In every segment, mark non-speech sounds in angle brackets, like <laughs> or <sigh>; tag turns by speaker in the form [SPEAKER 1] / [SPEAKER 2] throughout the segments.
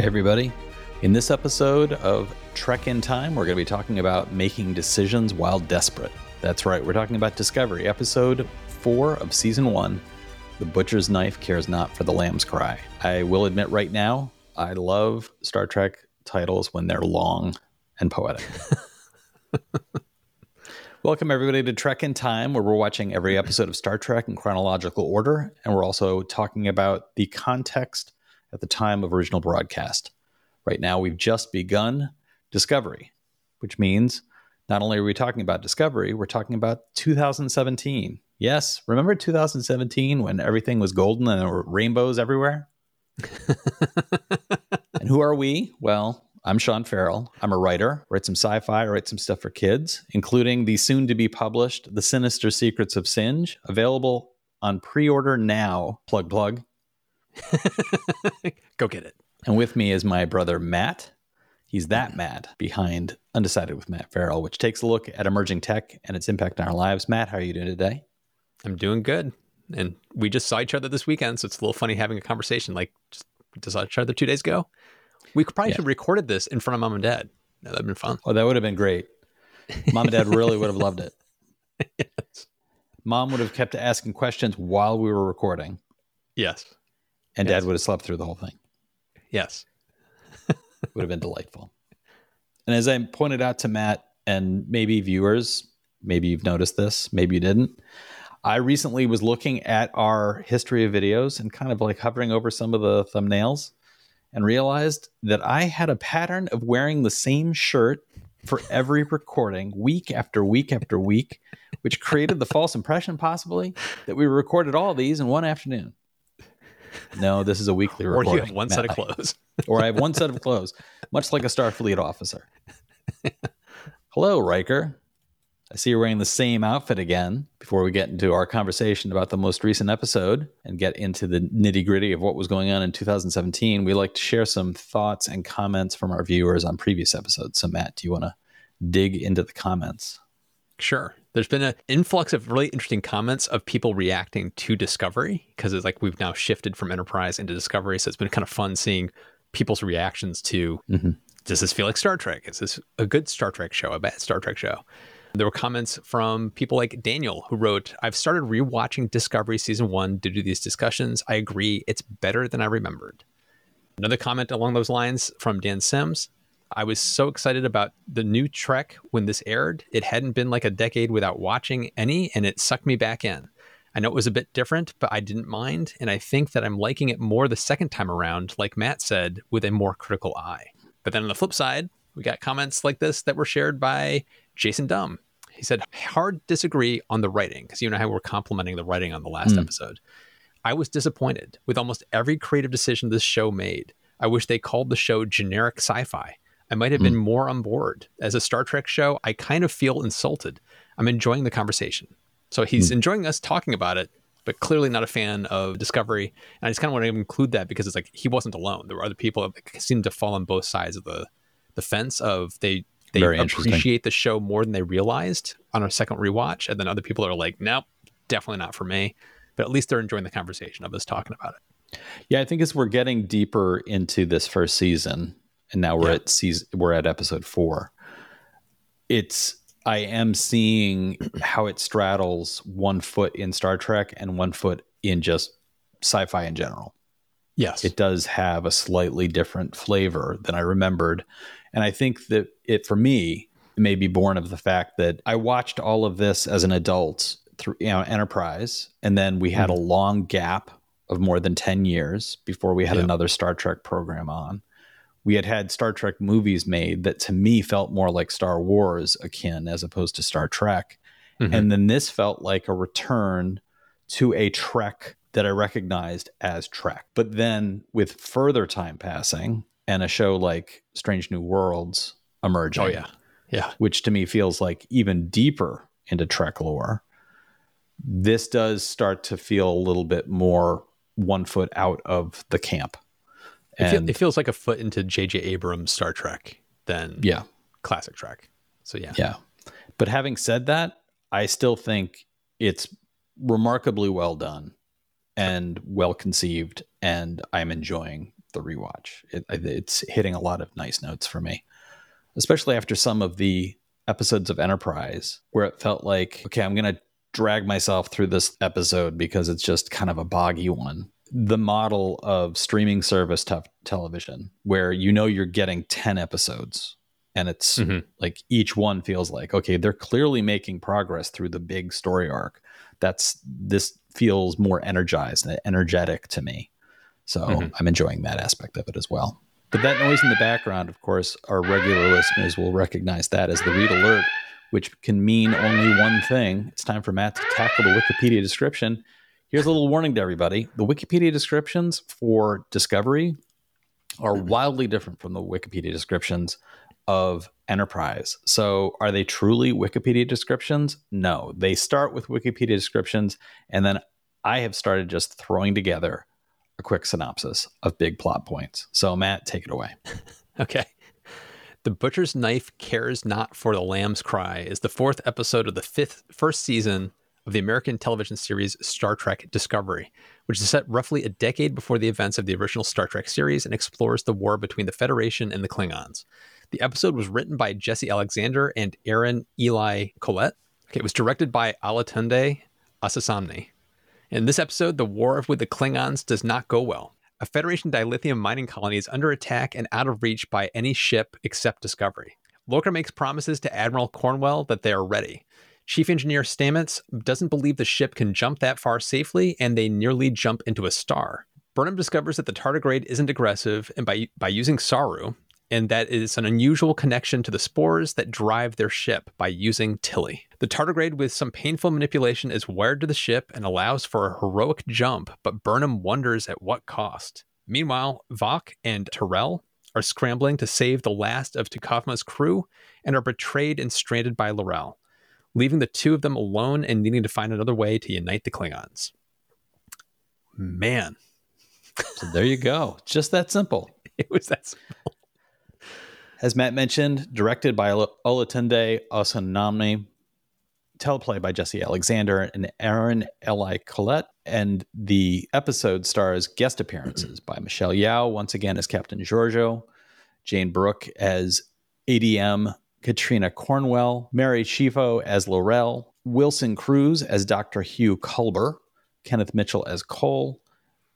[SPEAKER 1] Hey, everybody. In this episode of Trek in Time, we're going to be talking about making decisions while desperate. That's right, we're talking about Discovery, episode four of season one The Butcher's Knife Cares Not for the Lamb's Cry. I will admit right now, I love Star Trek titles when they're long and poetic. <laughs> Welcome, everybody, to Trek in Time, where we're watching every episode of Star Trek in chronological order, and we're also talking about the context at the time of original broadcast. Right now, we've just begun Discovery, which means not only are we talking about Discovery, we're talking about 2017. Yes, remember 2017 when everything was golden and there were rainbows everywhere? <laughs> and who are we? Well, I'm Sean Ferrell. I'm a writer, write some sci fi, write some stuff for kids, including the soon to be published The Sinister Secrets of Singe, available on pre order now. Plug, plug. <laughs>
[SPEAKER 2] Go get it.
[SPEAKER 1] And with me is my brother Matt. He's that mad behind Undecided with Matt Ferrell, which takes a look at emerging tech and its impact on our lives. Matt, how are you doing today?
[SPEAKER 2] I'm doing good. And we just saw each other this weekend, so it's a little funny having a conversation like just just saw each other two days ago. We probably yeah. should have recorded this in front of mom and dad. That'd have been fun.
[SPEAKER 1] Oh, that would have been great. Mom and dad really would have loved it. <laughs> yes. Mom would have kept asking questions while we were recording.
[SPEAKER 2] Yes
[SPEAKER 1] and yes. dad would have slept through the whole thing.
[SPEAKER 2] Yes. <laughs>
[SPEAKER 1] would have been delightful. And as I pointed out to Matt and maybe viewers, maybe you've noticed this, maybe you didn't. I recently was looking at our history of videos and kind of like hovering over some of the thumbnails and realized that I had a pattern of wearing the same shirt for every recording week after week after week, which created the false impression possibly that we recorded all these in one afternoon. No, this is a weekly recording.
[SPEAKER 2] or you have one Matt, set of clothes.
[SPEAKER 1] or I have one set of clothes, much like a Starfleet officer. <laughs> Hello, Riker. I see you're wearing the same outfit again. Before we get into our conversation about the most recent episode and get into the nitty gritty of what was going on in 2017, we like to share some thoughts and comments from our viewers on previous episodes. So, Matt, do you want to dig into the comments?
[SPEAKER 2] Sure. There's been an influx of really interesting comments of people reacting to Discovery because it's like we've now shifted from Enterprise into Discovery. So it's been kind of fun seeing people's reactions to mm-hmm. does this feel like Star Trek? Is this a good Star Trek show, a bad Star Trek show? There were comments from people like Daniel who wrote, I've started rewatching Discovery season one due to these discussions. I agree, it's better than I remembered. Another comment along those lines from Dan Sims I was so excited about the new Trek when this aired. It hadn't been like a decade without watching any, and it sucked me back in. I know it was a bit different, but I didn't mind. And I think that I'm liking it more the second time around, like Matt said, with a more critical eye. But then on the flip side, we got comments like this that were shared by Jason Dumb. He said, hard disagree on the writing, because you and I were complimenting the writing on the last mm. episode. I was disappointed with almost every creative decision this show made. I wish they called the show generic sci fi I might have been mm. more on board. As a Star Trek show, I kind of feel insulted. I'm enjoying the conversation. So he's mm. enjoying us talking about it, but clearly not a fan of Discovery. And I just kind of want to include that because it's like he wasn't alone. There were other people that seemed to fall on both sides of the the fence of they they Very appreciate the show more than they realized on a second rewatch, and then other people are like, nope, definitely not for me. But at least they're enjoying the conversation of us talking about it.
[SPEAKER 1] Yeah, I think as we're getting deeper into this first season, and now we're yeah. at season we're at episode four. It's i am seeing how it straddles one foot in star trek and one foot in just sci-fi in general.
[SPEAKER 2] Yes.
[SPEAKER 1] It does have a slightly different flavor than i remembered. And i think that it for me may be born of the fact that i watched all of this as an adult through you know enterprise and then we had mm-hmm. a long gap of more than 10 years before we had another star trek program on we had had Star Trek movies made that to me felt more like Star Wars akin as opposed to Star Trek. Mm-hmm. And then this felt like a return to a Trek that I recognized as Trek. But then with further time passing and a show like Strange New Worlds emerging.
[SPEAKER 2] Oh, yeah. Yeah.
[SPEAKER 1] Which to me feels like even deeper into Trek lore. This does start to feel a little bit more one foot out of the camp.
[SPEAKER 2] It, feel, it feels like a foot into J.J. Abrams' Star Trek than
[SPEAKER 1] yeah,
[SPEAKER 2] classic Trek. So yeah,
[SPEAKER 1] yeah. But having said that, I still think it's remarkably well done and well conceived, and I'm enjoying the rewatch. It, it's hitting a lot of nice notes for me, especially after some of the episodes of Enterprise where it felt like, okay, I'm going to drag myself through this episode because it's just kind of a boggy one. The model of streaming service t- television, where you know you're getting 10 episodes and it's mm-hmm. like each one feels like, okay, they're clearly making progress through the big story arc. That's this feels more energized and energetic to me. So mm-hmm. I'm enjoying that aspect of it as well. But that noise in the background, of course, our regular listeners will recognize that as the red alert, which can mean only one thing. It's time for Matt to tackle the Wikipedia description. Here's a little warning to everybody the Wikipedia descriptions for Discovery are mm-hmm. wildly different from the Wikipedia descriptions of Enterprise. So, are they truly Wikipedia descriptions? No. They start with Wikipedia descriptions, and then I have started just throwing together a quick synopsis of big plot points. So, Matt, take it away. <laughs>
[SPEAKER 2] okay. The Butcher's Knife Cares Not for the Lamb's Cry is the fourth episode of the fifth first season of the American television series Star Trek Discovery, which is set roughly a decade before the events of the original Star Trek series and explores the war between the Federation and the Klingons. The episode was written by Jesse Alexander and Aron Eli Coleite. Okay, it was directed by Olatunde Osunsanmi. In this episode, the war with the Klingons does not go well. A Federation dilithium mining colony is under attack and out of reach by any ship except Discovery. Lorca makes promises to Admiral Cornwell that they are ready. Chief Engineer Stamets doesn't believe the ship can jump that far safely, and they nearly jump into a star. Burnham discovers that the tardigrade isn't aggressive, and by, by using Saru, and that is an unusual connection to the spores that drive their ship by using Tilly. The tardigrade, with some painful manipulation, is wired to the ship and allows for a heroic jump, but Burnham wonders at what cost. Meanwhile, Voq and Terrell are scrambling to save the last of T'Kuvma's crew and are betrayed and stranded by L'Rell, leaving the two of them alone and needing to find another way to unite the Klingons. Man.
[SPEAKER 1] So there you go. Just that simple. <laughs>
[SPEAKER 2] It was that simple
[SPEAKER 1] as Matt mentioned, directed by Olatunde Osunsanmi, teleplay by Jesse Alexander and Aron Eli Coleite, and the episode stars guest appearances by Michelle Yeoh once again as Captain Georgiou, Jayne Brook as ADM Katrina Cornwell, Mary Chieffo as L'Rell, Wilson Cruz as Dr. Hugh Culber, Kenneth Mitchell as Kol,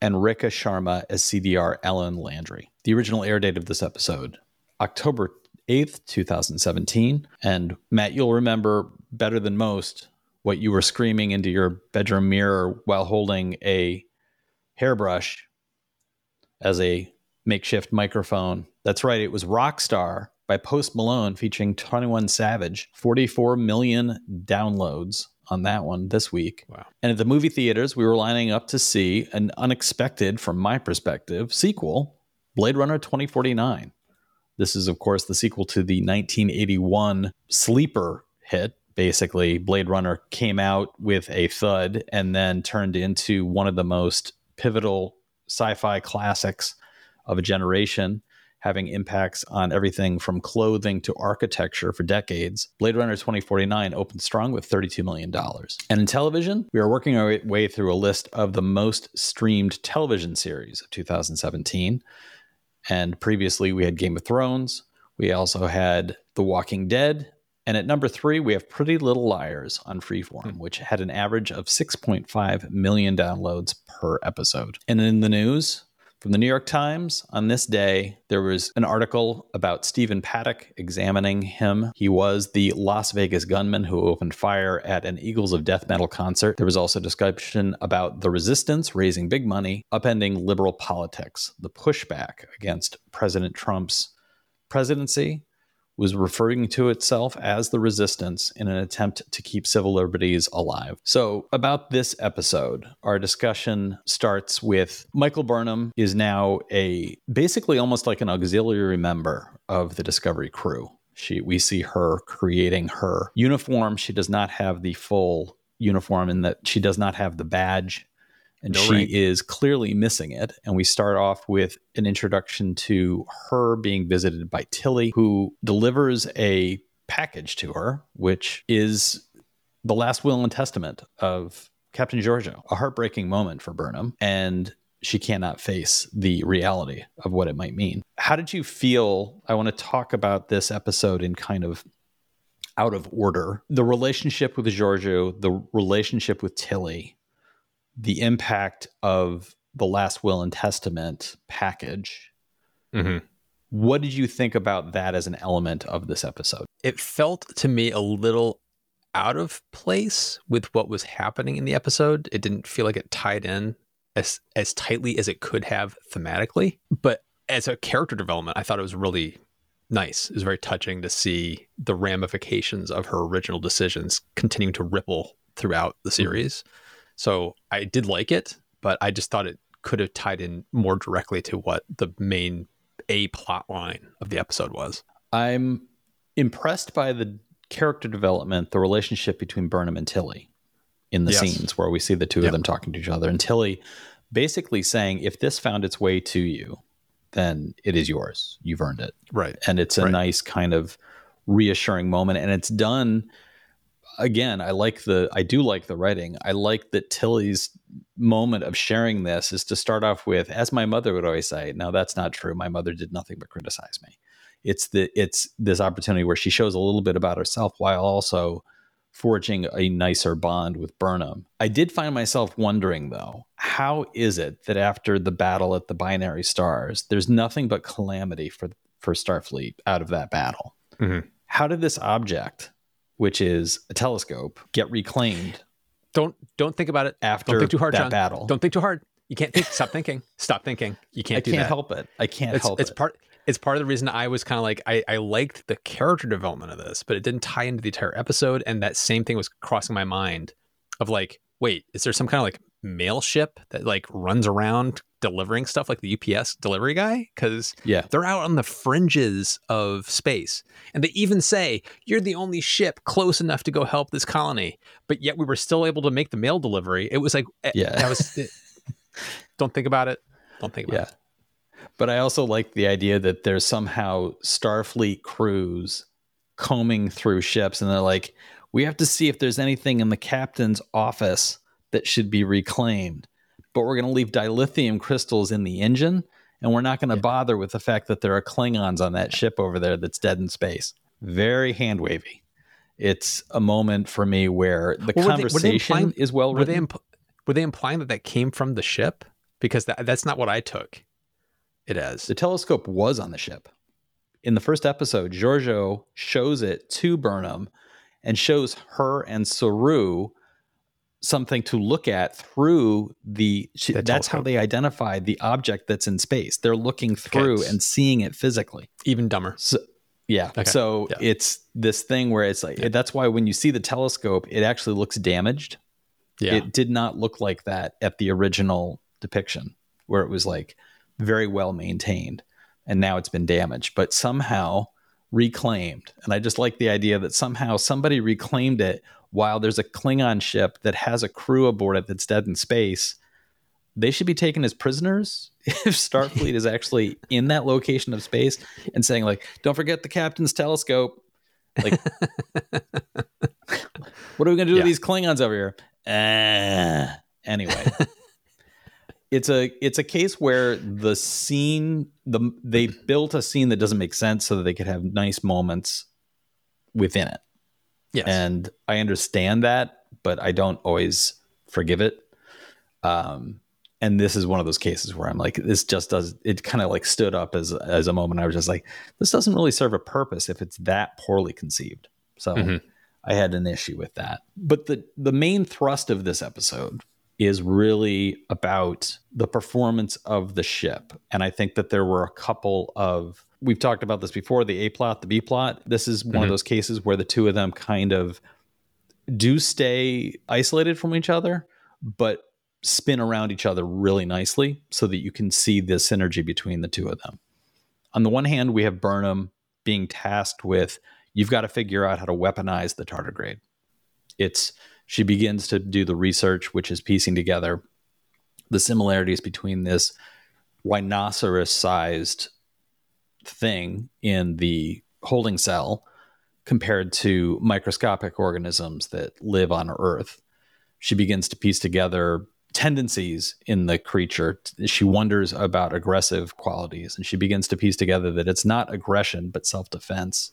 [SPEAKER 1] and Rekha Sharma as CDR Ellen Landry. The original air date of this episode, October 8th, 2017. And Matt, you'll remember better than most what you were screaming into your bedroom mirror while holding a hairbrush as a makeshift microphone. That's right, it was Rockstar by Post Malone featuring 21 Savage. 44 million downloads on that one this week.
[SPEAKER 2] Wow.
[SPEAKER 1] And at the movie theaters, we were lining up to see an unexpected, from my perspective, sequel Blade Runner 2049. This is, of course, the sequel to the 1981 sleeper hit. Basically, Blade Runner came out with a thud and then turned into one of the most pivotal sci fi classics of a generation, having impacts on everything from clothing to architecture for decades. Blade Runner 2049 opened strong with $32 million. And in television, we are working our way through a list of the most streamed television series of 2017. And previously, we had Game of Thrones. We also had The Walking Dead. And at number three, we have Pretty Little Liars on Freeform, hmm. which had an average of 6.5 million downloads per episode. And in the news, from the New York Times, on this day, there was an article about Stephen Paddock examining him. He was the Las Vegas gunman who opened fire at an Eagles of Death metal concert. There was also discussion about the resistance raising big money, upending liberal politics, the pushback against President Trump's presidency, was referring to itself as the resistance in an attempt to keep civil liberties alive. So, about this episode, our discussion starts with Michael Burnham is now a basically almost like an auxiliary member of the Discovery crew. She we see her creating her uniform. She does not have the full uniform in that she does not have the badge and no she rank. is clearly missing it. And we start off with an introduction to her being visited by Tilly, who delivers a package to her, which is the last will and testament of Captain Georgiou, a heartbreaking moment for Burnham. And she cannot face the reality of what it might mean. How did you feel? I want to talk about this episode in kind of out of order. The relationship with Georgiou, the relationship with Tilly, the impact of the last will and testament package.
[SPEAKER 2] Mm-hmm.
[SPEAKER 1] What did you think about that as an element of this episode?
[SPEAKER 2] It felt to me a little out of place with what was happening in the episode. It didn't feel like it tied in as as tightly as it could have thematically. But as a character development, I thought it was really nice. It was very touching to see the ramifications of her original decisions continuing to ripple throughout the mm-hmm. series. Mm-hmm. So I did like it, but I just thought it could have tied in more directly to what the main a plot line of the episode was.
[SPEAKER 1] I'm impressed by the character development, the relationship between Burnham and Tilly in the yes. scenes where we see the two yep. of them talking to each other. And Tilly basically saying, if this found its way to you, then it is yours. You've earned it.
[SPEAKER 2] Right.
[SPEAKER 1] And it's a
[SPEAKER 2] right.
[SPEAKER 1] nice kind of reassuring moment. And it's done again, I like the I do like the writing. I like that Tilly's moment of sharing this is to start off with, as my mother would always say, now that's not true. My mother did nothing but criticize me it's the it's this opportunity where she shows a little bit about herself while also forging a nicer bond with Burnham. I did find myself wondering though, how is it that after the battle at the binary stars, there's nothing but calamity for for Starfleet out of that battle?
[SPEAKER 2] Mm-hmm.
[SPEAKER 1] How did this object, which is a telescope, get reclaimed?
[SPEAKER 2] Don't don't think about it
[SPEAKER 1] after
[SPEAKER 2] don't think too hard,
[SPEAKER 1] that
[SPEAKER 2] John.
[SPEAKER 1] battle.
[SPEAKER 2] Don't think too hard. You can't think. Stop thinking. Stop thinking. You can't.
[SPEAKER 1] I
[SPEAKER 2] do
[SPEAKER 1] can't
[SPEAKER 2] that.
[SPEAKER 1] help it. I can't
[SPEAKER 2] it's,
[SPEAKER 1] help
[SPEAKER 2] it's
[SPEAKER 1] it.
[SPEAKER 2] part it's part of the reason I was kind of like I, I liked the character development of this, but it didn't tie into the entire episode. And that same thing was crossing my mind of like, wait, is there some kind of like mail ship that like runs around delivering stuff like the UPS delivery guy? Because
[SPEAKER 1] yeah,
[SPEAKER 2] they're out on the fringes of space, and they even say you're the only ship close enough to go help this colony, but yet we were still able to make the mail delivery. It was like, eh,
[SPEAKER 1] yeah,
[SPEAKER 2] that was. <laughs> It, don't think about it. Don't think about
[SPEAKER 1] yeah. it. But I also like the idea that there's somehow Starfleet crews combing through ships and they're like, we have to see if there's anything in the captain's office that should be reclaimed. But we're going to leave dilithium crystals in the engine and we're not going to yeah. bother with the fact that there are Klingons on that ship over there that's dead in space. Very hand wavy. It's a moment for me where the well, conversation were they, were they is well written.
[SPEAKER 2] Were they, imp- were they implying that that came from the ship? Because that, that's not what I took it as.
[SPEAKER 1] The telescope was on the ship. In the first episode, Georgiou shows it to Burnham and shows her and Saru something to look at through the, that's how they identify the object that's in space they're looking through okay. and seeing it physically
[SPEAKER 2] even dumber
[SPEAKER 1] so yeah okay. so yeah. it's this thing where it's like yeah. that's why when you see the telescope it actually looks damaged
[SPEAKER 2] yeah.
[SPEAKER 1] it did not look like that at the original depiction where it was like very well maintained and now it's been damaged but somehow reclaimed and i just like the idea that somehow somebody reclaimed it while there's a klingon ship that has a crew aboard it that's dead in space they should be taken as prisoners <laughs> if starfleet is actually in that location of space and saying like don't forget the captain's telescope like <laughs> what are we going to do yeah. with these klingons over here uh, anyway <laughs> it's a it's a case where the scene the they built a scene that doesn't make sense so that they could have nice moments within it.
[SPEAKER 2] Yes.
[SPEAKER 1] And I understand that, but I don't always forgive it. Um and this is one of those cases where I'm like, this just does it kind of like stood up as as a moment. I was just like, this doesn't really serve a purpose if it's that poorly conceived. So mm-hmm. I had an issue with that. But the the main thrust of this episode is really about the performance of the ship. And I think that there were a couple of, we've talked about this before the A plot, the B plot. This is one mm-hmm. of those cases where the two of them kind of do stay isolated from each other, but spin around each other really nicely so that you can see the synergy between the two of them. On the one hand, we have Burnham being tasked with, you've got to figure out how to weaponize the tardigrade. It's, she begins to do the research, which is piecing together the similarities between this rhinoceros sized thing in the holding cell compared to microscopic organisms that live on Earth. She begins to piece together tendencies in the creature. She wonders about aggressive qualities and she begins to piece together that it's not aggression, but self defense.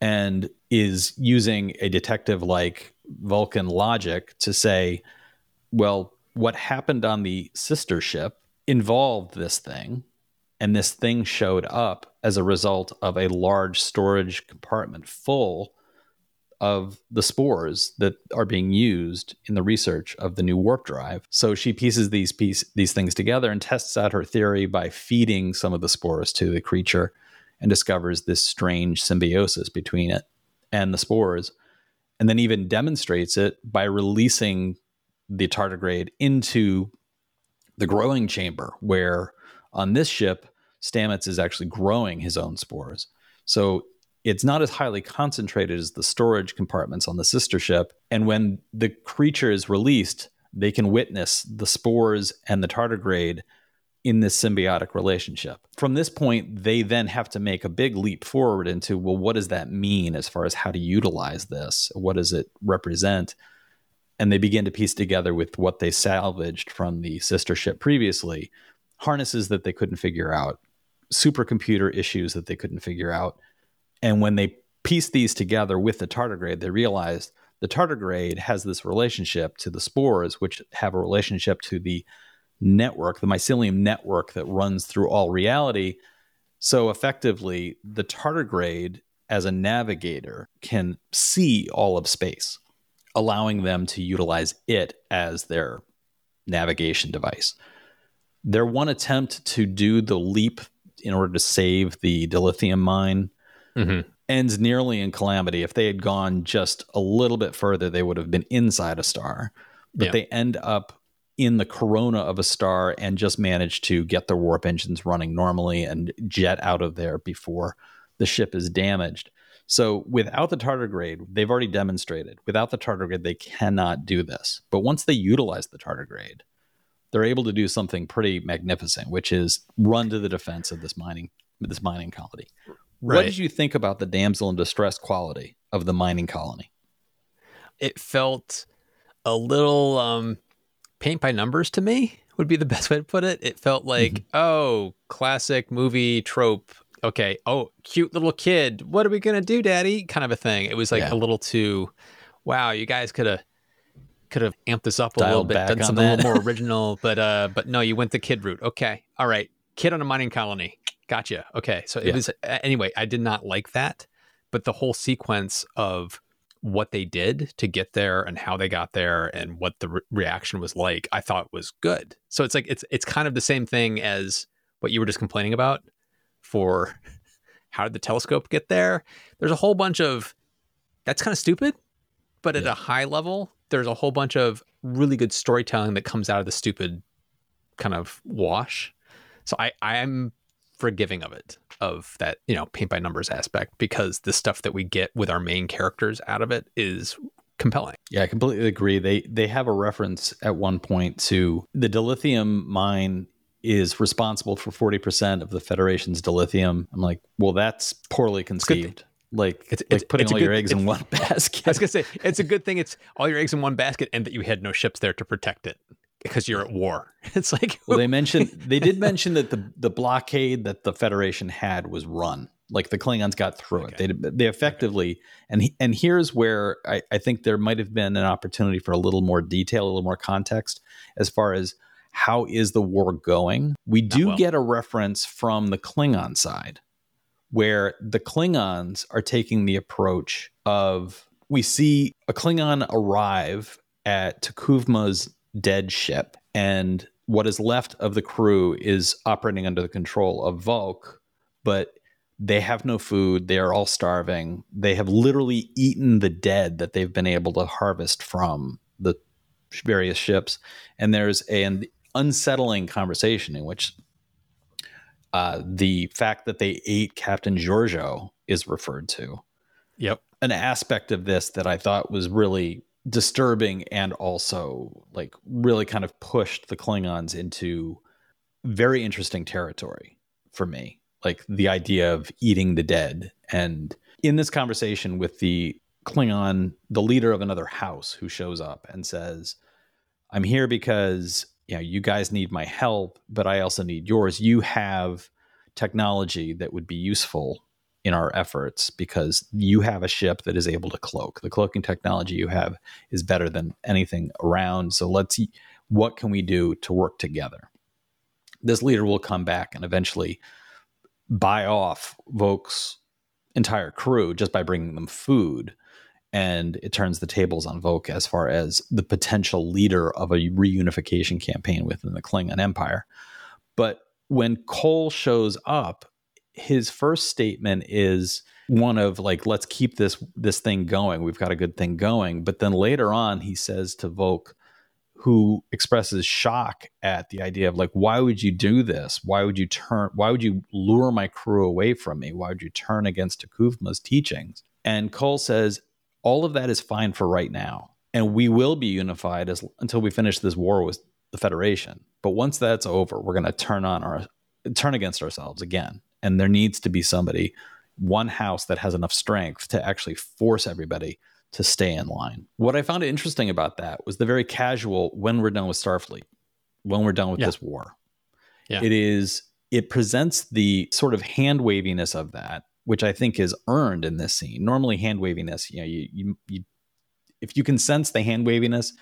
[SPEAKER 1] And is using a detective like Vulcan logic to say, well, what happened on the sister ship involved this thing. And this thing showed up as a result of a large storage compartment full of the spores that are being used in the research of the new warp drive. So she pieces these piece these things together and tests out her theory by feeding some of the spores to the creature and discovers this strange symbiosis between it and the spores and then even demonstrates it by releasing the tardigrade into the growing chamber where on this ship Stamets is actually growing his own spores. So it's not as highly concentrated as the storage compartments on the sister ship. And when the creature is released, they can witness the spores and the tardigrade in this symbiotic relationship. From this point, they then have to make a big leap forward into well, what does that mean as far as how to utilize this? What does it represent? And they begin to piece together with what they salvaged from the sister ship previously harnesses that they couldn't figure out, supercomputer issues that they couldn't figure out, and when they pieced these together with the tardigrade, they realized the tardigrade has this relationship to the spores, which have a relationship to the network, the mycelium network that runs through all reality. So effectively, the tardigrade as a navigator can see all of space, allowing them to utilize it as their navigation device. Their one attempt to do the leap in order to save the dilithium mine mm-hmm. ends nearly in calamity. If they had gone just a little bit further, they would have been inside a star. But yeah. they end up in the corona of a star and just manage to get their warp engines running normally and jet out of there before the ship is damaged. So without the tardigrade, they've already demonstrated without the tardigrade they cannot do this. But once they utilize the tardigrade, they're able to do something pretty magnificent, which is run to the defense of this mining this mining colony. Right. What did you think about the damsel in distress quality of the mining colony?
[SPEAKER 2] It felt a little um, paint by numbers to me, would be the <laughs> best way to put it. It felt like, mm-hmm. oh, classic movie trope. Okay. Oh, cute little kid. What are we going to do, daddy? Kind of a thing. It was like yeah. a little too, wow, you guys could have could have amped this up a Dialed little bit, done something that. a little more <laughs> original, but uh, but no, you went the kid route. Okay, all right, kid on a mining colony. Gotcha. Okay. So it yeah. was anyway, I did not like that, but the whole sequence of what they did to get there and how they got there and what the re- reaction was like, I thought was good. So it's like it's it's kind of the same thing as what you were just complaining about for <laughs> how did the telescope get there? There's a whole bunch of that's kind of stupid, but at a high level, there's a whole bunch of really good storytelling that comes out of the stupid kind of wash. So I I'm forgiving of it of that you know paint by numbers aspect because the stuff that we get with our main characters out of it is compelling.
[SPEAKER 1] Yeah, I completely agree. They they have a reference at one point to the dilithium mine is responsible for 40% of the Federation's dilithium. I'm like, well, that's poorly conceived. Like it's, like putting it's all good, your eggs in one <laughs> basket.
[SPEAKER 2] I was gonna say it's a good thing it's all your eggs in one basket and that you had no ships there to protect it because you're at war. <laughs> It's like
[SPEAKER 1] well, they mentioned <laughs> they did mention that the the blockade that the Federation had was run. Like the Klingons got through okay. it. They they effectively okay. and and here's where I, I think there might have been an opportunity for a little more detail, a little more context as far as how is the war going. We do well. get a reference from the Klingon side where the Klingons are taking the approach of we see a Klingon arrive at T'Kuvma's dead ship, and what is left of the crew is operating under the control of Voq, but they have no food. They are all starving. They have literally eaten the dead that they've been able to harvest from the various ships. And there's an unsettling conversation in which uh, the fact that they ate Captain Georgiou is referred to.
[SPEAKER 2] Yep.
[SPEAKER 1] An aspect of this that I thought was really disturbing and also like really kind of pushed the Klingons into very interesting territory for me. Like the idea of eating the dead. And in this conversation with the Klingon, the leader of another house who shows up and says, I'm here because you know you guys need my help, but I also need yours. You have technology that would be useful in our efforts because you have a ship that is able to cloak. The cloaking technology you have is better than anything around. So let's see what can we do to work together. This leader will come back and eventually buy off Voq's entire crew just by bringing them food. And it turns the tables on Voq as far as the potential leader of a reunification campaign within the Klingon Empire. But when Kol shows up, his first statement is one of like let's keep this this thing going. We've got a good thing going. But then later on he says to Voq, who expresses shock at the idea of like why would you do this? Why would you turn why would you lure my crew away from me? Why would you turn against T'Kuvma's teachings? And Kol says all of that is fine for right now and we will be unified as until we finish this war with the federation but once that's over we're going to turn on our turn against ourselves again and there needs to be somebody, one house that has enough strength to actually force everybody to stay in line. What I found interesting about that was the very casual when we're done with Starfleet, when we're done with yeah. this war. Yeah. It is it presents the sort of hand waviness of that, which I think is earned in this scene. Normally hand waviness, you know, you, you, you if you can sense the hand waviness,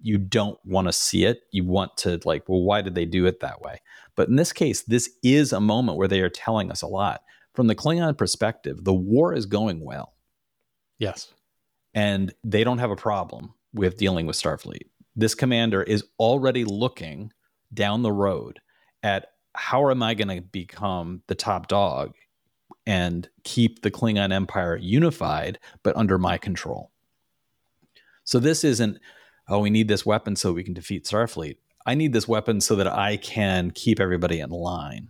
[SPEAKER 1] you don't want to see it. You want to like, well, why did they do it that way? But in this case, this is a moment where they are telling us a lot. From the Klingon perspective, the war is going well.
[SPEAKER 2] Yes.
[SPEAKER 1] And they don't have a problem with dealing with Starfleet. This commander is already looking down the road at how am I going to become the top dog and keep the Klingon Empire unified, but under my control. So this isn't, oh, we need this weapon so we can defeat Starfleet. I need this weapon so that I can keep everybody in line.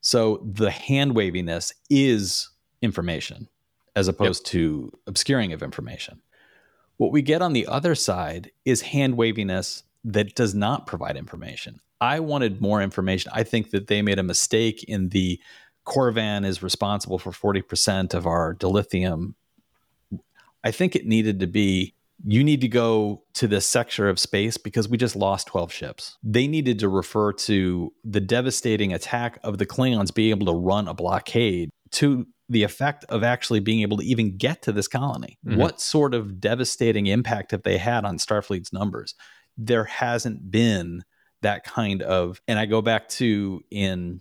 [SPEAKER 1] So the hand waviness is information as opposed yep. to obscuring of information. What we get on the other side is hand waviness that does not provide information. I wanted more information. I think that they made a mistake in the Corvan is responsible for 40% of our dilithium. I think it needed to be you need to go to this sector of space because we just lost 12 ships. They needed to refer to the devastating attack of the Klingons being able to run a blockade to the effect of actually being able to even get to this colony. Mm-hmm. What sort of devastating impact have they had on Starfleet's numbers? There hasn't been that kind of, and I go back to in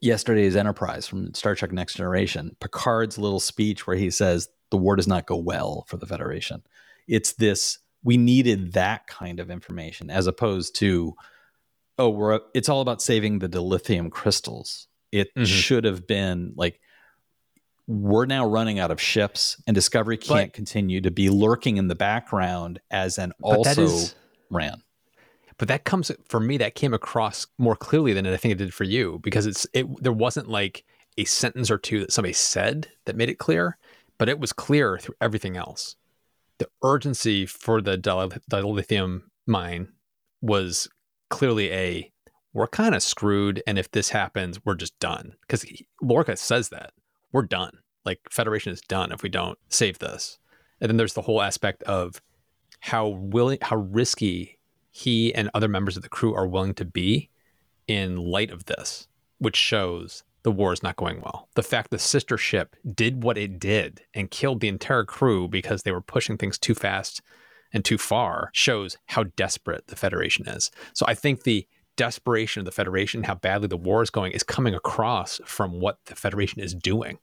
[SPEAKER 1] yesterday's Enterprise from Star Trek Next Generation, Picard's little speech where he says, the war does not go well for the Federation. It's this we needed that kind of information as opposed to oh we're it's all about saving the dilithium crystals. It mm-hmm. should have been like we're now running out of ships and discovery can't but, continue to be lurking in the background as an also is, ran
[SPEAKER 2] but that comes for me that came across more clearly than i think it did for you because it's it there wasn't like a sentence or two that somebody said that made it clear but it was clear through everything else. The urgency for the dilithium mine was clearly a we're kind of screwed and if this happens we're just done. Because lorca says that. We're done. Like federation is done if we don't save this. And then there's the whole aspect of how willing how risky he and other members of the crew are willing to be in light of this which shows the war is not going well. The fact the sister ship did what it did and killed the entire crew because they were pushing things too fast and too far shows how desperate the Federation is. So I think the desperation of the Federation, how badly the war is going, is coming across from what the Federation is doing.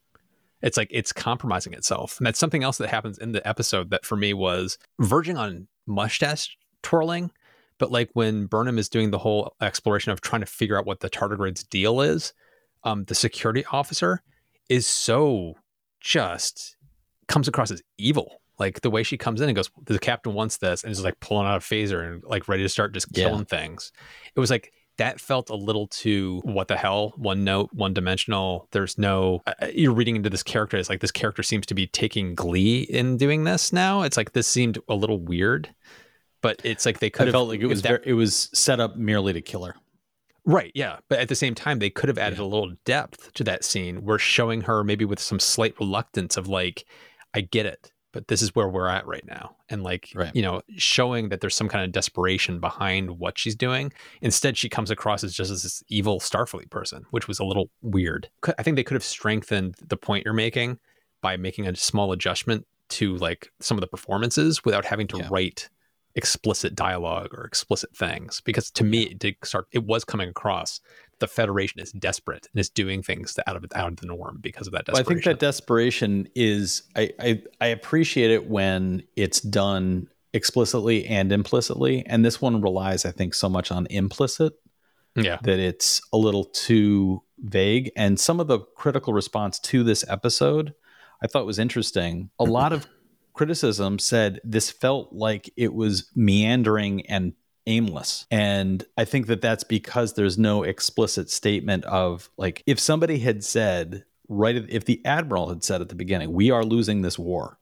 [SPEAKER 2] It's like it's compromising itself. And that's something else that happens in the episode that for me was verging on mustache twirling. But like when Burnham is doing the whole exploration of trying to figure out what the tardigrade's deal is, um, the security officer is so just comes across as evil. Like the way she comes in and goes, the captain wants this, and is like pulling out a phaser and like ready to start just killing yeah. things. It was like that felt a little too what the hell, one note, one dimensional. There's no uh, uh, you're reading into this character. It's like this character seems to be taking glee in doing this now. It's like this seemed a little weird, but it's like they could have
[SPEAKER 1] felt like it was that, very, it was set up merely to kill her.
[SPEAKER 2] Right, yeah. But at the same time, they could have added yeah. a little depth to that scene where showing her maybe with some slight reluctance of like, I get it. but this is where we're at right now. And like,
[SPEAKER 1] Right.
[SPEAKER 2] you know, showing that there's some kind of desperation behind what she's doing. Instead, she comes across as just as this evil Starfleet person, which was a little weird. I think they could have strengthened the point you're making by making a small adjustment to like some of the performances without having to
[SPEAKER 1] Yeah.
[SPEAKER 2] write explicit dialogue or explicit things because to me it did start it was coming across the federation is desperate and is doing things that out of out of the norm because of that
[SPEAKER 1] Well, I think that desperation is I, I I appreciate it when it's done explicitly and implicitly, and this one relies, I think, so much on implicit
[SPEAKER 2] yeah
[SPEAKER 1] that it's a little too vague. And some of the critical response to this episode, I thought was interesting. A lot of criticism said this felt like it was meandering and aimless. And I think that that's because there's no explicit statement of like if somebody had said right if the admiral had said at the beginning, "We are losing this war.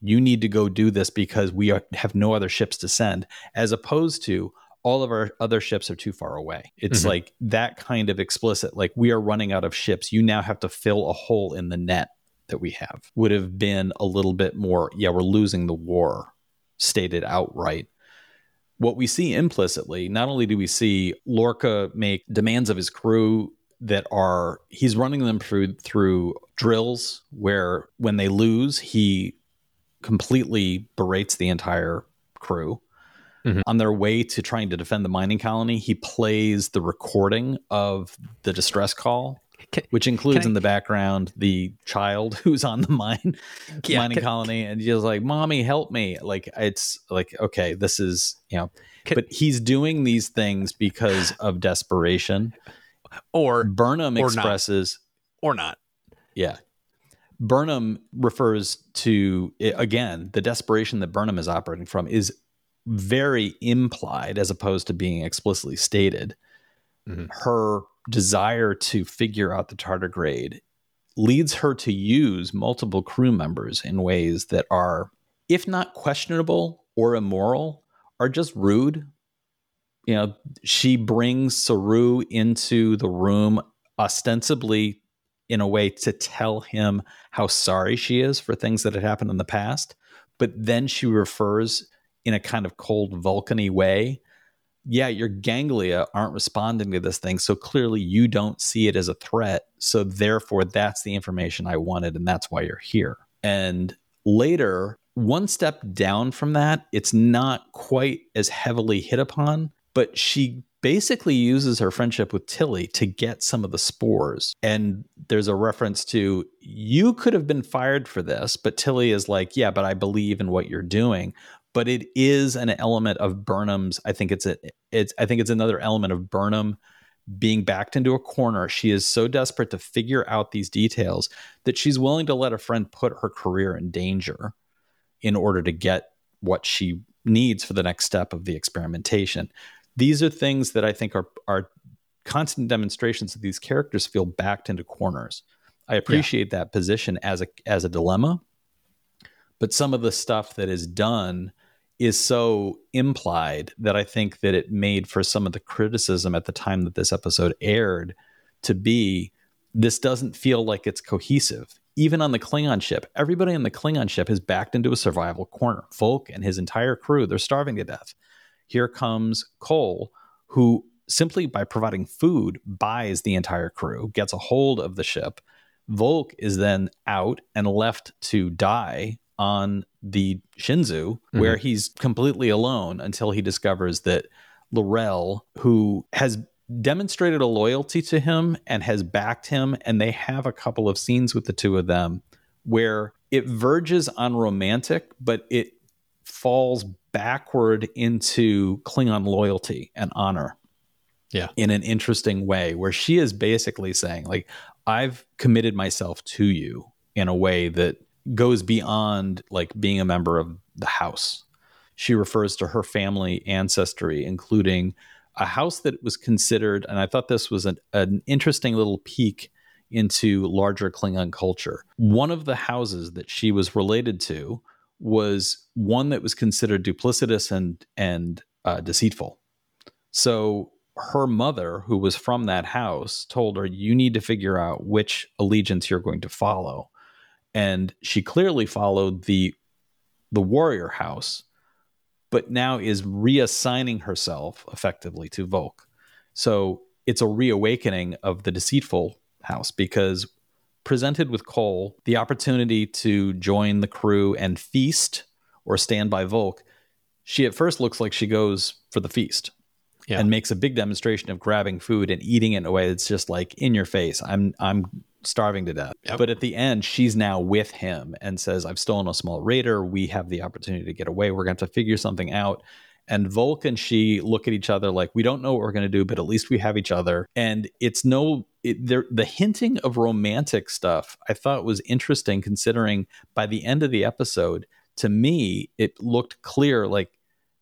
[SPEAKER 1] You need to go do this because we are, have no other ships to send," as opposed to all of our other ships are too far away. It's
[SPEAKER 2] Mhm.
[SPEAKER 1] like that kind of explicit, like we are running out of ships. You now have to fill a hole in the net that we have. Would have been a little bit more, yeah, we're losing the war, stated outright. What we see implicitly, not only do we see Lorca make demands of his crew that are he's running them through through drills where when they lose, he completely berates the entire crew
[SPEAKER 2] Mhm.
[SPEAKER 1] on their way to trying to defend the mining colony, he plays the recording of the distress call,
[SPEAKER 2] Can-
[SPEAKER 1] which includes
[SPEAKER 2] I-
[SPEAKER 1] in the background the child <laughs> who's on the mine
[SPEAKER 2] Yeah,
[SPEAKER 1] mining
[SPEAKER 2] can-
[SPEAKER 1] colony, and he's like, "Mommy, help me!" Like it's like, okay, this is you know,
[SPEAKER 2] Can-
[SPEAKER 1] but he's doing these things because of desperation.
[SPEAKER 2] or
[SPEAKER 1] Burnham
[SPEAKER 2] or not.
[SPEAKER 1] expresses
[SPEAKER 2] or not
[SPEAKER 1] yeah. Burnham refers to again the desperation that Burnham is operating from is very implied as opposed to being explicitly stated.
[SPEAKER 2] Mhm.
[SPEAKER 1] Her desire to figure out the tardigrade leads her to use multiple crew members in ways that are, if not questionable or immoral, are just rude. You know, she brings Saru into the room ostensibly in a way to tell him how sorry she is for things that had happened in the past. But then she refers in a kind of cold Vulcany way. Yeah, your ganglia aren't responding to this thing. So clearly you don't see it as a threat. So therefore, that's the information I wanted. And that's why you're here. And later, one step down from that, it's not quite as heavily hit upon, but she basically uses her friendship with Tilly to get some of the spores. And there's a reference to you could have been fired for this, but Tilly is like, yeah, but I believe in what you're doing. But it is an element of Burnham's. I think it's a, it's. I think it's another element of Burnham being backed into a corner. She is so desperate to figure out these details that she's willing to let a friend put her career in danger in order to get what she needs for the next step of the experimentation. These are things that I think are are constant demonstrations that these characters feel backed into corners. I appreciate that position as a as a dilemma, but some of the stuff that is done is so implied that I think that it made for some of the criticism at the time that this episode aired to be this doesn't feel like it's cohesive. Even on the Klingon ship, everybody on the Klingon ship is backed into a survival corner. Voq and his entire crew, they're starving to death. Here comes Kol, who simply by providing food buys the entire crew, gets a hold of the ship. Voq is then out and left to die on the Shenzhou, where mm-hmm. he's completely alone until he discovers that L'Rell, who has demonstrated a loyalty to him and has backed him, and they have a couple of scenes with the two of them where it verges on romantic, but it falls backward into Klingon loyalty and honor.
[SPEAKER 2] Yeah.
[SPEAKER 1] In an interesting way, where she is basically saying, like, I've committed myself to you in a way that goes beyond like being a member of the house. She refers to her family ancestry, including a house that was considered, and I thought this was an, an interesting little peek into larger Klingon culture. One of the houses that she was related to was one that was considered duplicitous and and uh, deceitful. So her mother, who was from that house, told her, "You need to figure out which allegiance you're going to follow." And she clearly followed the the warrior house, but now is reassigning herself effectively to Voq. So it's a reawakening of the deceitful house because presented with Kol the opportunity to join the crew and feast or stand by Voq, she at first looks like she goes for the feast yeah. and makes a big demonstration of grabbing food and eating it in a way that's just like in your face. I'm I'm starving to death. Yep. But at the end, she's now with him and says, I've stolen a small raider. We have the opportunity to get away. We're going to have to figure something out. And Voq and she look at each other like, we don't know what we're going to do, but at least we have each other. And it's no, it, the hinting of romantic stuff I thought was interesting considering by the end of the episode, to me, it looked clear like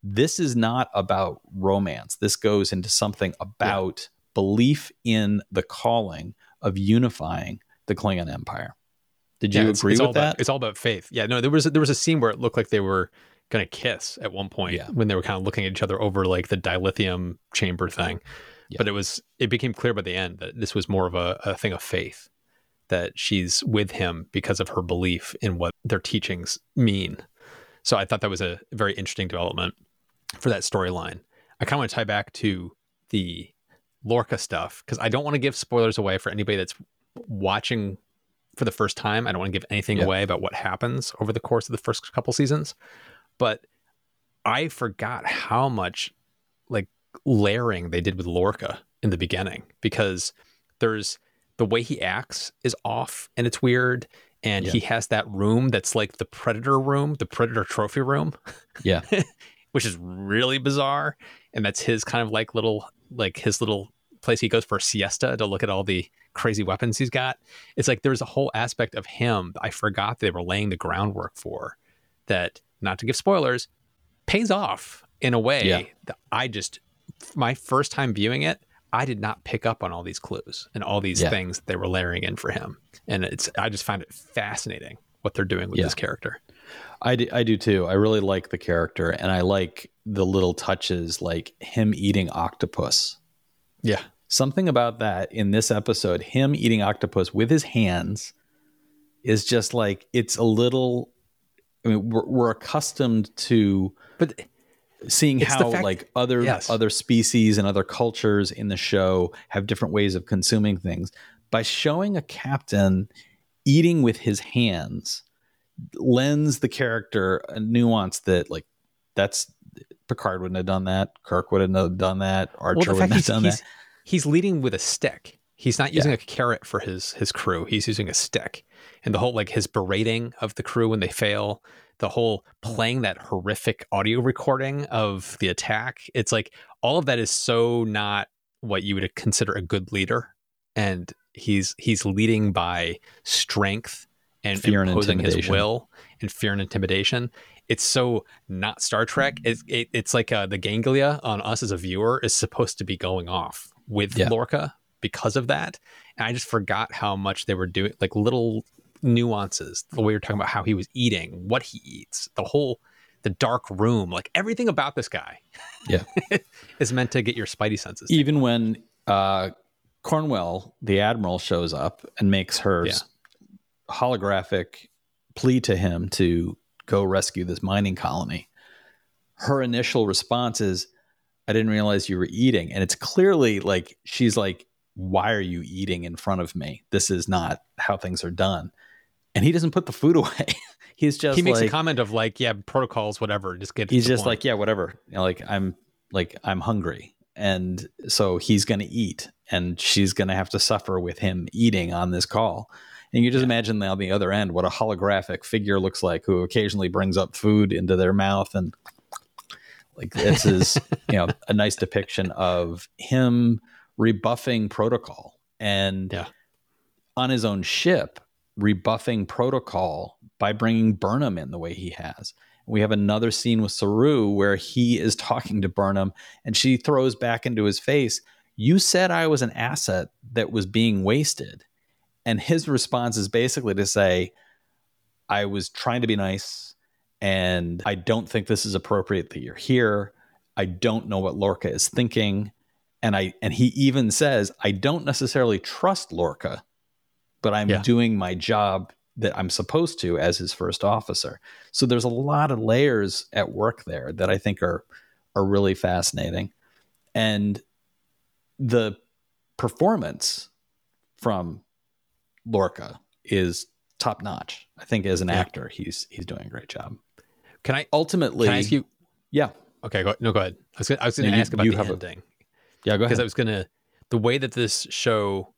[SPEAKER 1] this is not about romance. This goes into something about yeah. belief in the calling of unifying the Klingon Empire. Did you
[SPEAKER 2] yeah,
[SPEAKER 1] agree
[SPEAKER 2] it's
[SPEAKER 1] with
[SPEAKER 2] that?
[SPEAKER 1] About,
[SPEAKER 2] it's all about faith. Yeah, no, there was there was a scene where it looked like they were going to kiss at one point yeah. when they were kind of looking at each other over like the dilithium chamber thing. Yeah. But it was it became clear by the end that this was more of a, a thing of faith that she's with him because of her belief in what their teachings mean. So I thought that was a very interesting development for that storyline. I kind of want to tie back to the Lorca stuff because I don't want to give spoilers away for anybody that's watching for the first time. I don't want to give anything yeah. away about what happens over the course of the first couple seasons. But I forgot how much like layering they did with Lorca in the beginning because there's the way he acts is off and it's weird. And yeah. he has that room that's like the predator room, the predator trophy room.
[SPEAKER 1] Yeah. <laughs>
[SPEAKER 2] which is really bizarre. And that's his kind of like little, like his little place he goes for a siesta to look at all the crazy weapons he's got. It's like there's a whole aspect of him I forgot they were laying the groundwork for that, not to give spoilers, pays off in a way yeah. that I just, my first time viewing it, I did not pick up on all these clues and all these yeah. things that they were layering in for him. And it's, I just find it fascinating what they're doing with yeah. this character.
[SPEAKER 1] I do, I do too. I really like the character and I like the little touches like him eating octopus.
[SPEAKER 2] Yeah.
[SPEAKER 1] Something about that in this episode, him eating octopus with his hands is just like it's a little I mean we're, we're accustomed to
[SPEAKER 2] but
[SPEAKER 1] seeing how like other yes. other species and other cultures in the show have different ways of consuming things by showing a captain eating with his hands lends the character a nuance that like that's Picard wouldn't have done that. Kirk wouldn't have done that. Archer well, wouldn't have done
[SPEAKER 2] he's,
[SPEAKER 1] that.
[SPEAKER 2] He's leading with a stick. He's not using yeah. a carrot for his his crew. He's using a stick. And the whole like his berating of the crew when they fail, the whole playing that horrific audio recording of the attack. It's like all of that is so not what you would consider a good leader. And he's he's leading by strength and fear imposing and his will and fear and intimidation. It's so not Star Trek. It, it, it's like uh, the ganglia on us as a viewer is supposed to be going off with yeah. Lorca because of that. And I just forgot how much they were doing, like little nuances. The way you're talking about how he was eating, what he eats, the whole the dark room, like everything about this guy. <laughs>
[SPEAKER 1] Yeah, <laughs>
[SPEAKER 2] is meant to get your spidey senses.
[SPEAKER 1] Even when uh, Cornwell, the admiral, shows up and makes her yeah holographic plea to him to go rescue this mining colony, her initial response is, I didn't realize you were eating. And it's clearly like, she's like, Why are you eating in front of me? This is not how things are done. And he doesn't put the food <laughs> away. he's just
[SPEAKER 2] he makes
[SPEAKER 1] like,
[SPEAKER 2] a comment of like, yeah, protocols, whatever. Just get.
[SPEAKER 1] He's just point. like, yeah, whatever. You know, like I'm like I'm hungry, and so he's going to eat, and she's going to have to suffer with him eating on this call. And you just yeah. imagine on the other end what a holographic figure looks like who occasionally brings up food into their mouth and like this is you know a nice depiction of him rebuffing protocol and
[SPEAKER 2] yeah.
[SPEAKER 1] on his own ship rebuffing protocol by bringing Burnham in the way he has. We have another scene with Saru where he is talking to Burnham and she throws back into his face, You said I was an asset that was being wasted. And his response is basically to say, I was trying to be nice and I don't think this is appropriate that you're here. I don't know what Lorca is thinking. And I and he even says, I don't necessarily trust Lorca, but I'm yeah. doing my job that I'm supposed to as his first officer. So there's a lot of layers at work there that I think are are really fascinating. And the performance from Lorca is top notch. I think as an yeah. actor, he's he's doing a great job.
[SPEAKER 2] Can I
[SPEAKER 1] ultimately
[SPEAKER 2] can I ask you?
[SPEAKER 1] Yeah.
[SPEAKER 2] Okay. Go, no, go ahead. I was gonna, I was going to ask about the ending. A,
[SPEAKER 1] yeah, go ahead.
[SPEAKER 2] Because I was going to the way that this show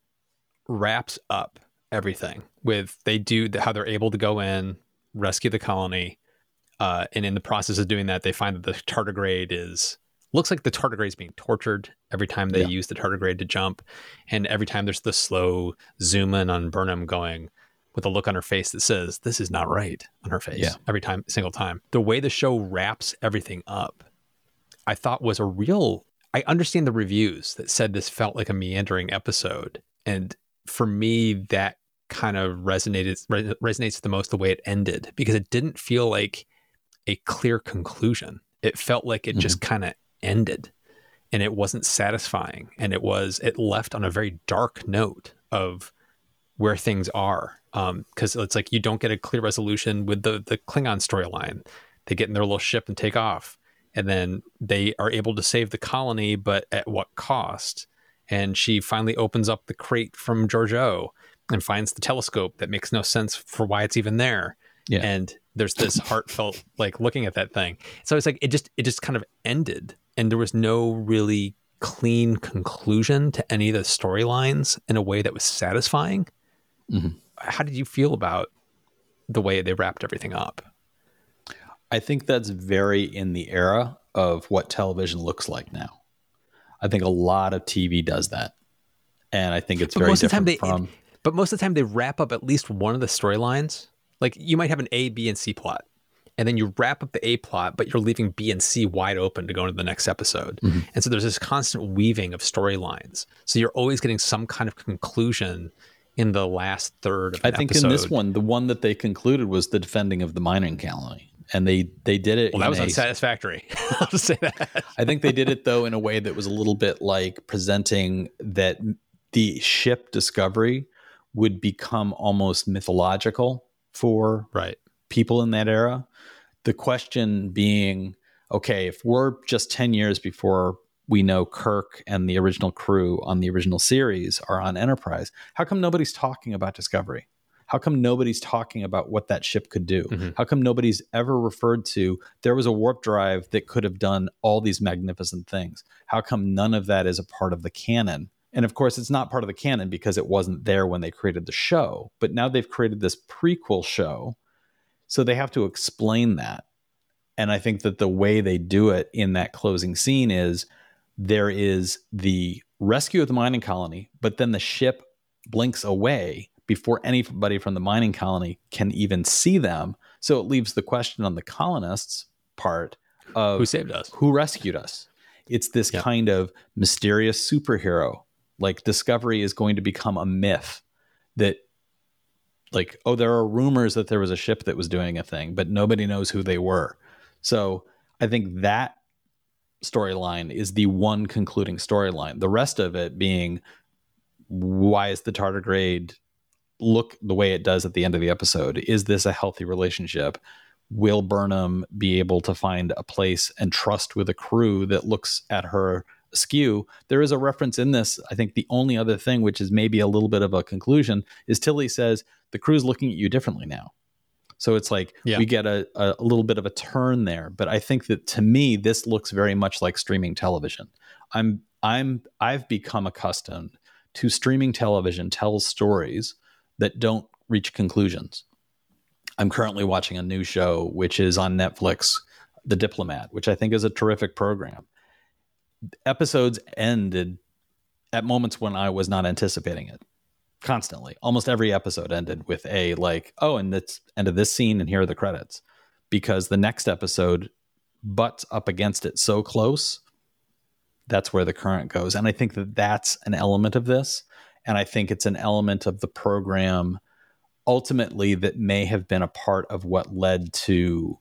[SPEAKER 2] wraps up everything with they do how they're able to go in rescue the colony uh, and in the process of doing that they find that the tardigrade is looks like the tardigrade is being tortured every time they yeah. use the tardigrade to jump and every time there's the slow zoom in on burnham going with a look on her face that says this is not right on her face
[SPEAKER 1] yeah.
[SPEAKER 2] every time single time the way the show wraps everything up i thought was a real i understand the reviews that said this felt like a meandering episode and for me that kind of resonated resonates the most the way it ended because it didn't feel like a clear conclusion. It felt like it mm-hmm. just kind of ended and it wasn't satisfying and it was it left on a very dark note of where things are Um because um, it's like you don't get a clear resolution with the the Klingon storyline. They get in their little ship and take off, and then they are able to save the colony, but at what cost? And she finally opens up the crate from Georgiou and finds the telescope that makes no sense for why it's even there.
[SPEAKER 1] Yeah.
[SPEAKER 2] And there's this heartfelt like looking at that thing. So it's like it just it just kind of ended and there was no really clean conclusion to any of the storylines in a way that was satisfying. Mm-hmm. How did you feel about the way they wrapped everything up?
[SPEAKER 1] I think that's very in the era of what television looks like now. I think a lot of TV does that. And I think it's but very different the from
[SPEAKER 2] but most of the time, they wrap up at least one of the storylines. Like you might have an A, B, and C plot, and then you wrap up the A plot, but you're leaving B and C wide open to go into the next episode. Mm-hmm. And so there's this constant weaving of storylines. So you're always getting some kind of conclusion in the last third of the episode.
[SPEAKER 1] I think
[SPEAKER 2] episode.
[SPEAKER 1] in this one, the one that they concluded was the defending of the mining colony. And they they did it.
[SPEAKER 2] Well, that was a, unsatisfactory. <laughs> I'll just say that.
[SPEAKER 1] I think they did it though in a way that was a little bit like presenting that the ship Discovery would become almost mythological for
[SPEAKER 2] right.
[SPEAKER 1] people in that era. The question being, okay, if we're just 10 years before we know Kirk and the original crew on the original series are on Enterprise, how come nobody's talking about Discovery? How come nobody's talking about what that ship could do? Mm-hmm. How come nobody's ever referred to there was a warp drive that could have done all these magnificent things? How come none of that is a part of the canon and of course, it's not part of the canon because it wasn't there when they created the show. But now they've created this prequel show. So they have to explain that. And I think that the way they do it in that closing scene is there is the rescue of the mining colony, but then the ship blinks away before anybody from the mining colony can even see them. So it leaves the question on the colonists' part of
[SPEAKER 2] who saved us,
[SPEAKER 1] who rescued us. It's this yep. kind of mysterious superhero like discovery is going to become a myth that like oh there are rumors that there was a ship that was doing a thing but nobody knows who they were. So i think that storyline is the one concluding storyline. The rest of it being why is the tardigrade look the way it does at the end of the episode? Is this a healthy relationship? Will burnham be able to find a place and trust with a crew that looks at her skew, there is a reference in this. I think the only other thing, which is maybe a little bit of a conclusion, is Tilly says the crew's looking at you differently now. So it's like yeah. we get a, a little bit of a turn there. But I think that to me, this looks very much like streaming television. I'm I'm I've become accustomed to streaming television tells stories that don't reach conclusions. I'm currently watching a new show which is on Netflix, The Diplomat, which I think is a terrific program episodes ended at moments when I was not anticipating it. Constantly, almost every episode ended with a like, oh, and that's end of this scene, and here are the credits, because the next episode butts up against it so close. That's where the current goes, and I think that that's an element of this, and I think it's an element of the program ultimately that may have been a part of what led to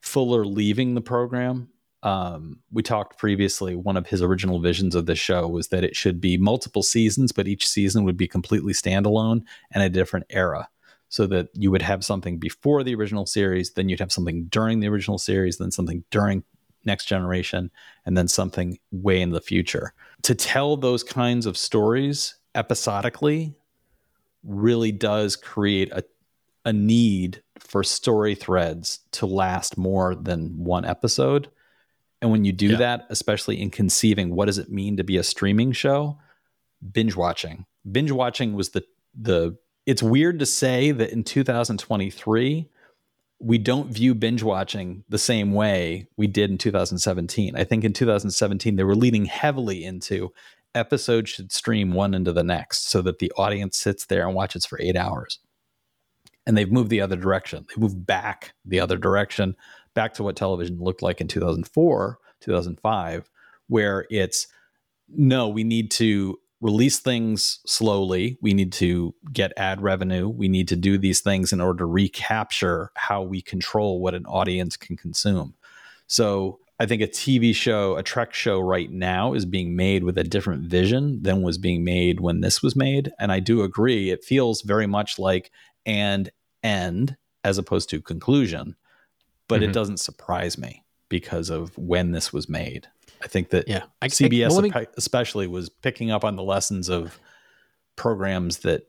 [SPEAKER 1] Fuller leaving the program um, we talked previously, one of his original visions of the show was that it should be multiple seasons, but each season would be completely standalone and a different era. so that you would have something before the original series, then you'd have something during the original series, then something during next generation, and then something way in the future. To tell those kinds of stories episodically really does create a, a need for story threads to last more than one episode. And when you do yeah. that, especially in conceiving what does it mean to be a streaming show, binge watching. Binge watching was the the it's weird to say that in 2023 we don't view binge watching the same way we did in 2017. I think in 2017 they were leaning heavily into episodes should stream one into the next so that the audience sits there and watches for 8 hours. And they've moved the other direction. They moved back the other direction, back to what television looked like in 2004, 2005, where it's no, we need to release things slowly. We need to get ad revenue. We need to do these things in order to recapture how we control what an audience can consume. So I think a TV show, a Trek show right now is being made with a different vision than was being made when this was made. And I do agree, it feels very much like and end as opposed to conclusion, but mm-hmm. it doesn't surprise me because of when this was made. I think that
[SPEAKER 2] yeah,
[SPEAKER 1] I, CBS I, well, me, especially was picking up on the lessons of programs that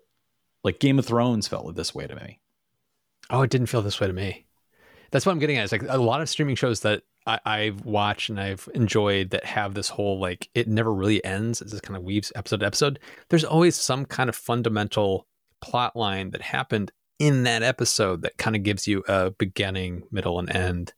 [SPEAKER 1] like Game of Thrones felt this way to me.
[SPEAKER 2] Oh, it didn't feel this way to me. That's what I'm getting at. It's like a lot of streaming shows that I, I've watched and I've enjoyed that have this whole like it never really ends. It just kind of weaves episode to episode. There's always some kind of fundamental plot line that happened in that episode that kind of gives you a beginning, middle, and end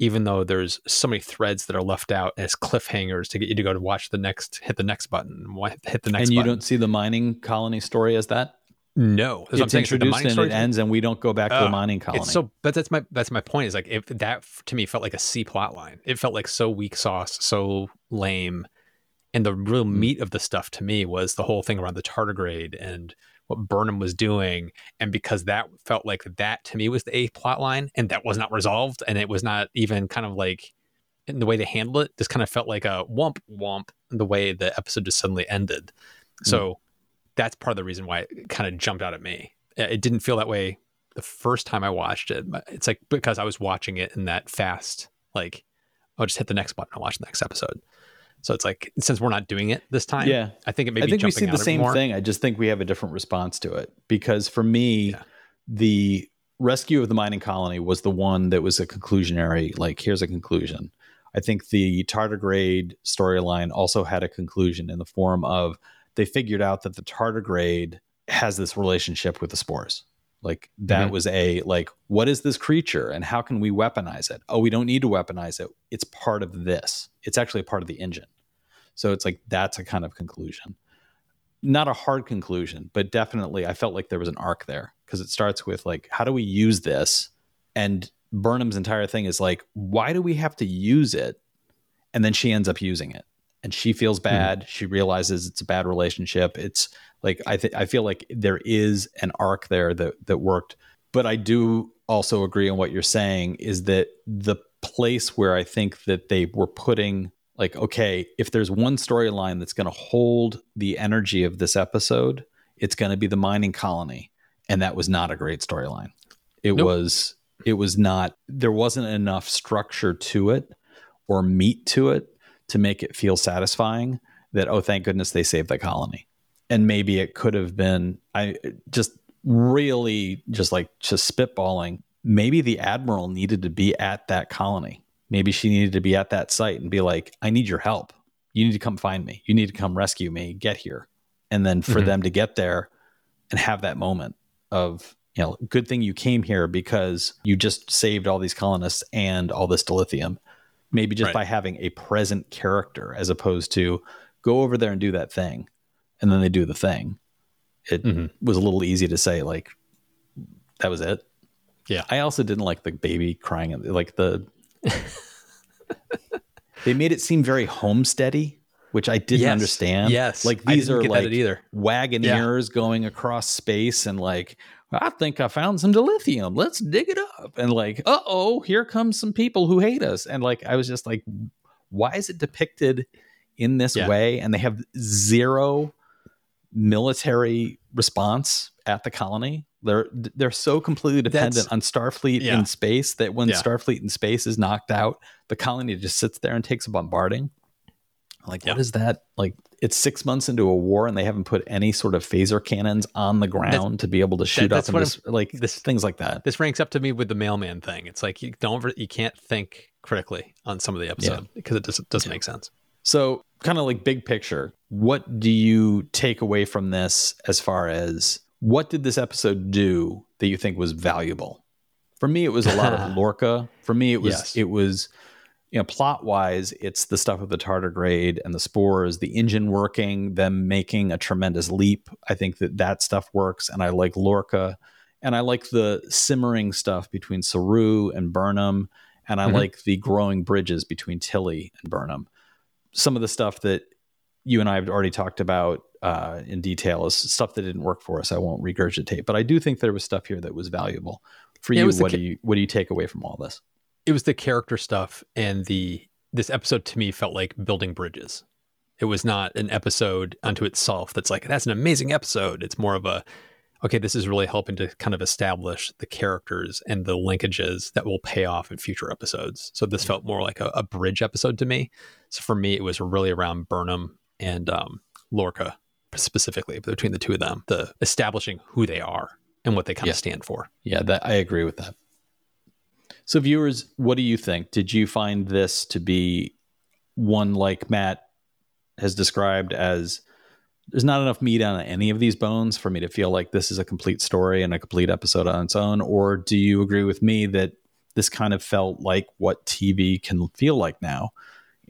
[SPEAKER 2] even though there's so many threads that are left out as cliffhangers to get you to go to watch the next, hit the next button, hit the next.
[SPEAKER 1] And you
[SPEAKER 2] button.
[SPEAKER 1] don't see the mining colony story as that.
[SPEAKER 2] No,
[SPEAKER 1] that's it's introduced and it ends, and we don't go back uh, to the mining colony.
[SPEAKER 2] so, but that's my that's my point. Is like if that to me felt like a C plot line. It felt like so weak sauce, so lame, and the real hmm. meat of the stuff to me was the whole thing around the tardigrade and what Burnham was doing. And because that felt like that to me was the eighth plot line and that was not resolved and it was not even kind of like in the way they handled it, just kind of felt like a wump wump the way the episode just suddenly ended. So mm. that's part of the reason why it kind of jumped out at me. It didn't feel that way the first time I watched it. It's like because I was watching it in that fast, like I'll just hit the next button and watch the next episode. So it's like since we're not doing it this time,
[SPEAKER 1] yeah,
[SPEAKER 2] I think it may.
[SPEAKER 1] I think we see the same thing. I just think we have a different response to it because for me, yeah. the rescue of the mining colony was the one that was a conclusionary. Like, here's a conclusion. I think the tardigrade storyline also had a conclusion in the form of they figured out that the tardigrade has this relationship with the spores. Like that mm-hmm. was a like, what is this creature and how can we weaponize it? Oh, we don't need to weaponize it. It's part of this. It's actually a part of the engine. So it's like that's a kind of conclusion. Not a hard conclusion, but definitely I felt like there was an arc there because it starts with like, how do we use this? And Burnham's entire thing is like, why do we have to use it? And then she ends up using it and she feels hmm. bad. Mm-hmm. She realizes it's a bad relationship. It's like I th- I feel like there is an arc there that that worked, but I do also agree on what you're saying is that the place where I think that they were putting like okay, if there's one storyline that's going to hold the energy of this episode, it's going to be the mining colony, and that was not a great storyline. It nope. was it was not there wasn't enough structure to it or meat to it to make it feel satisfying that oh thank goodness they saved the colony. And maybe it could have been i just really just like just spitballing. Maybe the admiral needed to be at that colony. Maybe she needed to be at that site and be like i need your help. You need to come find me. You need to come rescue me. Get here. And then for mm-hmm. them to get there and have that moment of you know good thing you came here because you just saved all these colonists and all this dilithium maybe just right. by having a present character as opposed to go over there and do that thing and then they do the thing it mm-hmm. was a little easy to say like that was it
[SPEAKER 2] yeah
[SPEAKER 1] i also didn't like the baby crying like the <laughs> they made it seem very homesteady which i didn't
[SPEAKER 2] yes.
[SPEAKER 1] understand
[SPEAKER 2] yes
[SPEAKER 1] like these are like either wagoneers yeah. going across space and like I think I found some dilithium. Let's dig it up. And like, uh oh, here comes some people who hate us. And like, I was just like, why is it depicted in this yeah. way? And they have zero military response at the colony. They're they're so completely dependent That's, on Starfleet yeah. in space that when yeah. Starfleet in space is knocked out, the colony just sits there and takes a bombarding. Like, yeah. what is that? Like, it's six months into a war and they haven't put any sort of phaser cannons on the ground that's, to be able to shoot that, up and just, like this things like that.
[SPEAKER 2] This ranks up to me with the mailman thing. It's like you don't you can't think critically on some of the episode yeah. because it just doesn't yeah. make sense.
[SPEAKER 1] So, kind of like big picture, what do you take away from this as far as what did this episode do that you think was valuable? For me, it was a lot of <laughs> Lorca. For me, it was yes. it was you know, plot wise, it's the stuff of the tardigrade and the spores, the engine working, them making a tremendous leap. I think that that stuff works, and I like Lorca, and I like the simmering stuff between Saru and Burnham, and I mm-hmm. like the growing bridges between Tilly and Burnham. Some of the stuff that you and I have already talked about uh, in detail is stuff that didn't work for us. I won't regurgitate, but I do think there was stuff here that was valuable for yeah, you. What ca- do you what do you take away from all this?
[SPEAKER 2] It was the character stuff and the this episode to me felt like building bridges. It was not an episode unto itself that's like that's an amazing episode. It's more of a okay, this is really helping to kind of establish the characters and the linkages that will pay off in future episodes. So this felt more like a, a bridge episode to me. So for me, it was really around Burnham and um, Lorca specifically between the two of them, the establishing who they are and what they kind yeah. of stand for.
[SPEAKER 1] Yeah, that I agree with that. So, viewers, what do you think? Did you find this to be one like Matt has described as there's not enough meat on any of these bones for me to feel like this is a complete story and a complete episode on its own? Or do you agree with me that this kind of felt like what TV can feel like now?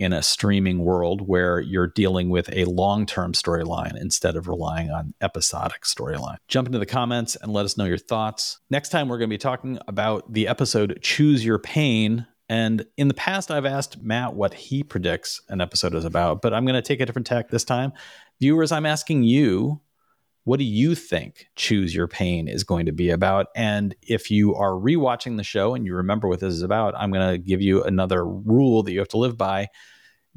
[SPEAKER 1] In a streaming world where you're dealing with a long term storyline instead of relying on episodic storyline. Jump into the comments and let us know your thoughts. Next time, we're going to be talking about the episode Choose Your Pain. And in the past, I've asked Matt what he predicts an episode is about, but I'm going to take a different tack this time. Viewers, I'm asking you what do you think Choose Your Pain is going to be about? And if you are rewatching the show and you remember what this is about, I'm going to give you another rule that you have to live by.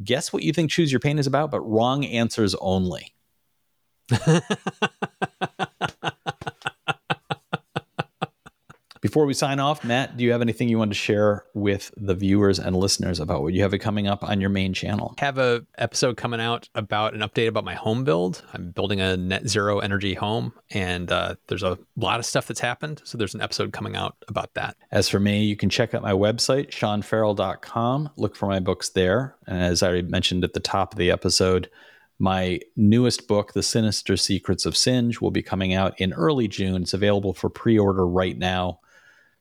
[SPEAKER 1] Guess what you think Choose Your Pain is about, but wrong answers only. <laughs> Before we sign off, Matt, do you have anything you want to share with the viewers and listeners about what you have coming up on your main channel?
[SPEAKER 2] Have a episode coming out about an update about my home build. I'm building a net zero energy home, and uh, there's a lot of stuff that's happened. So there's an episode coming out about that.
[SPEAKER 1] As for me, you can check out my website, seanferrell.com. Look for my books there. And as I mentioned at the top of the episode, my newest book, The Sinister Secrets of Singe, will be coming out in early June. It's available for pre order right now.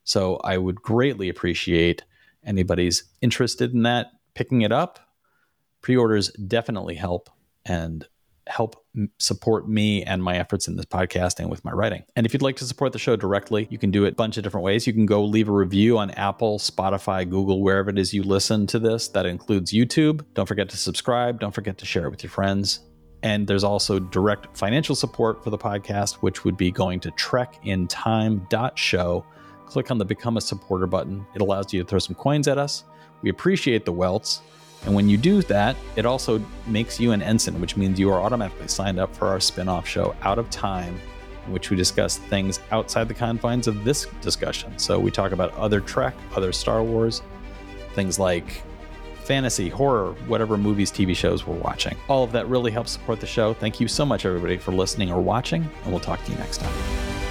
[SPEAKER 1] So I would greatly appreciate anybody's interested in that picking it up. Pre orders definitely help and help support me and my efforts in this podcasting with my writing. And if you'd like to support the show directly, you can do it a bunch of different ways. You can go leave a review on Apple, Spotify, Google, wherever it is you listen to this. That includes YouTube. Don't forget to subscribe. Don't forget to share it with your friends. And there's also direct financial support for the podcast, which would be going to trekintime.show click on the Become a Supporter button. It allows you to throw some coins at us. We appreciate the welts. And when you do that, it also makes you an ensign, which means you are automatically signed up for our spin off show, Out of Time, in which we discuss things outside the confines of this discussion. So we talk about other Trek, other Star Wars, things like fantasy, horror, whatever movies, TV shows we're watching. All of that really helps support the show. Thank you so much, everybody, for listening or watching, and we'll talk to you next time.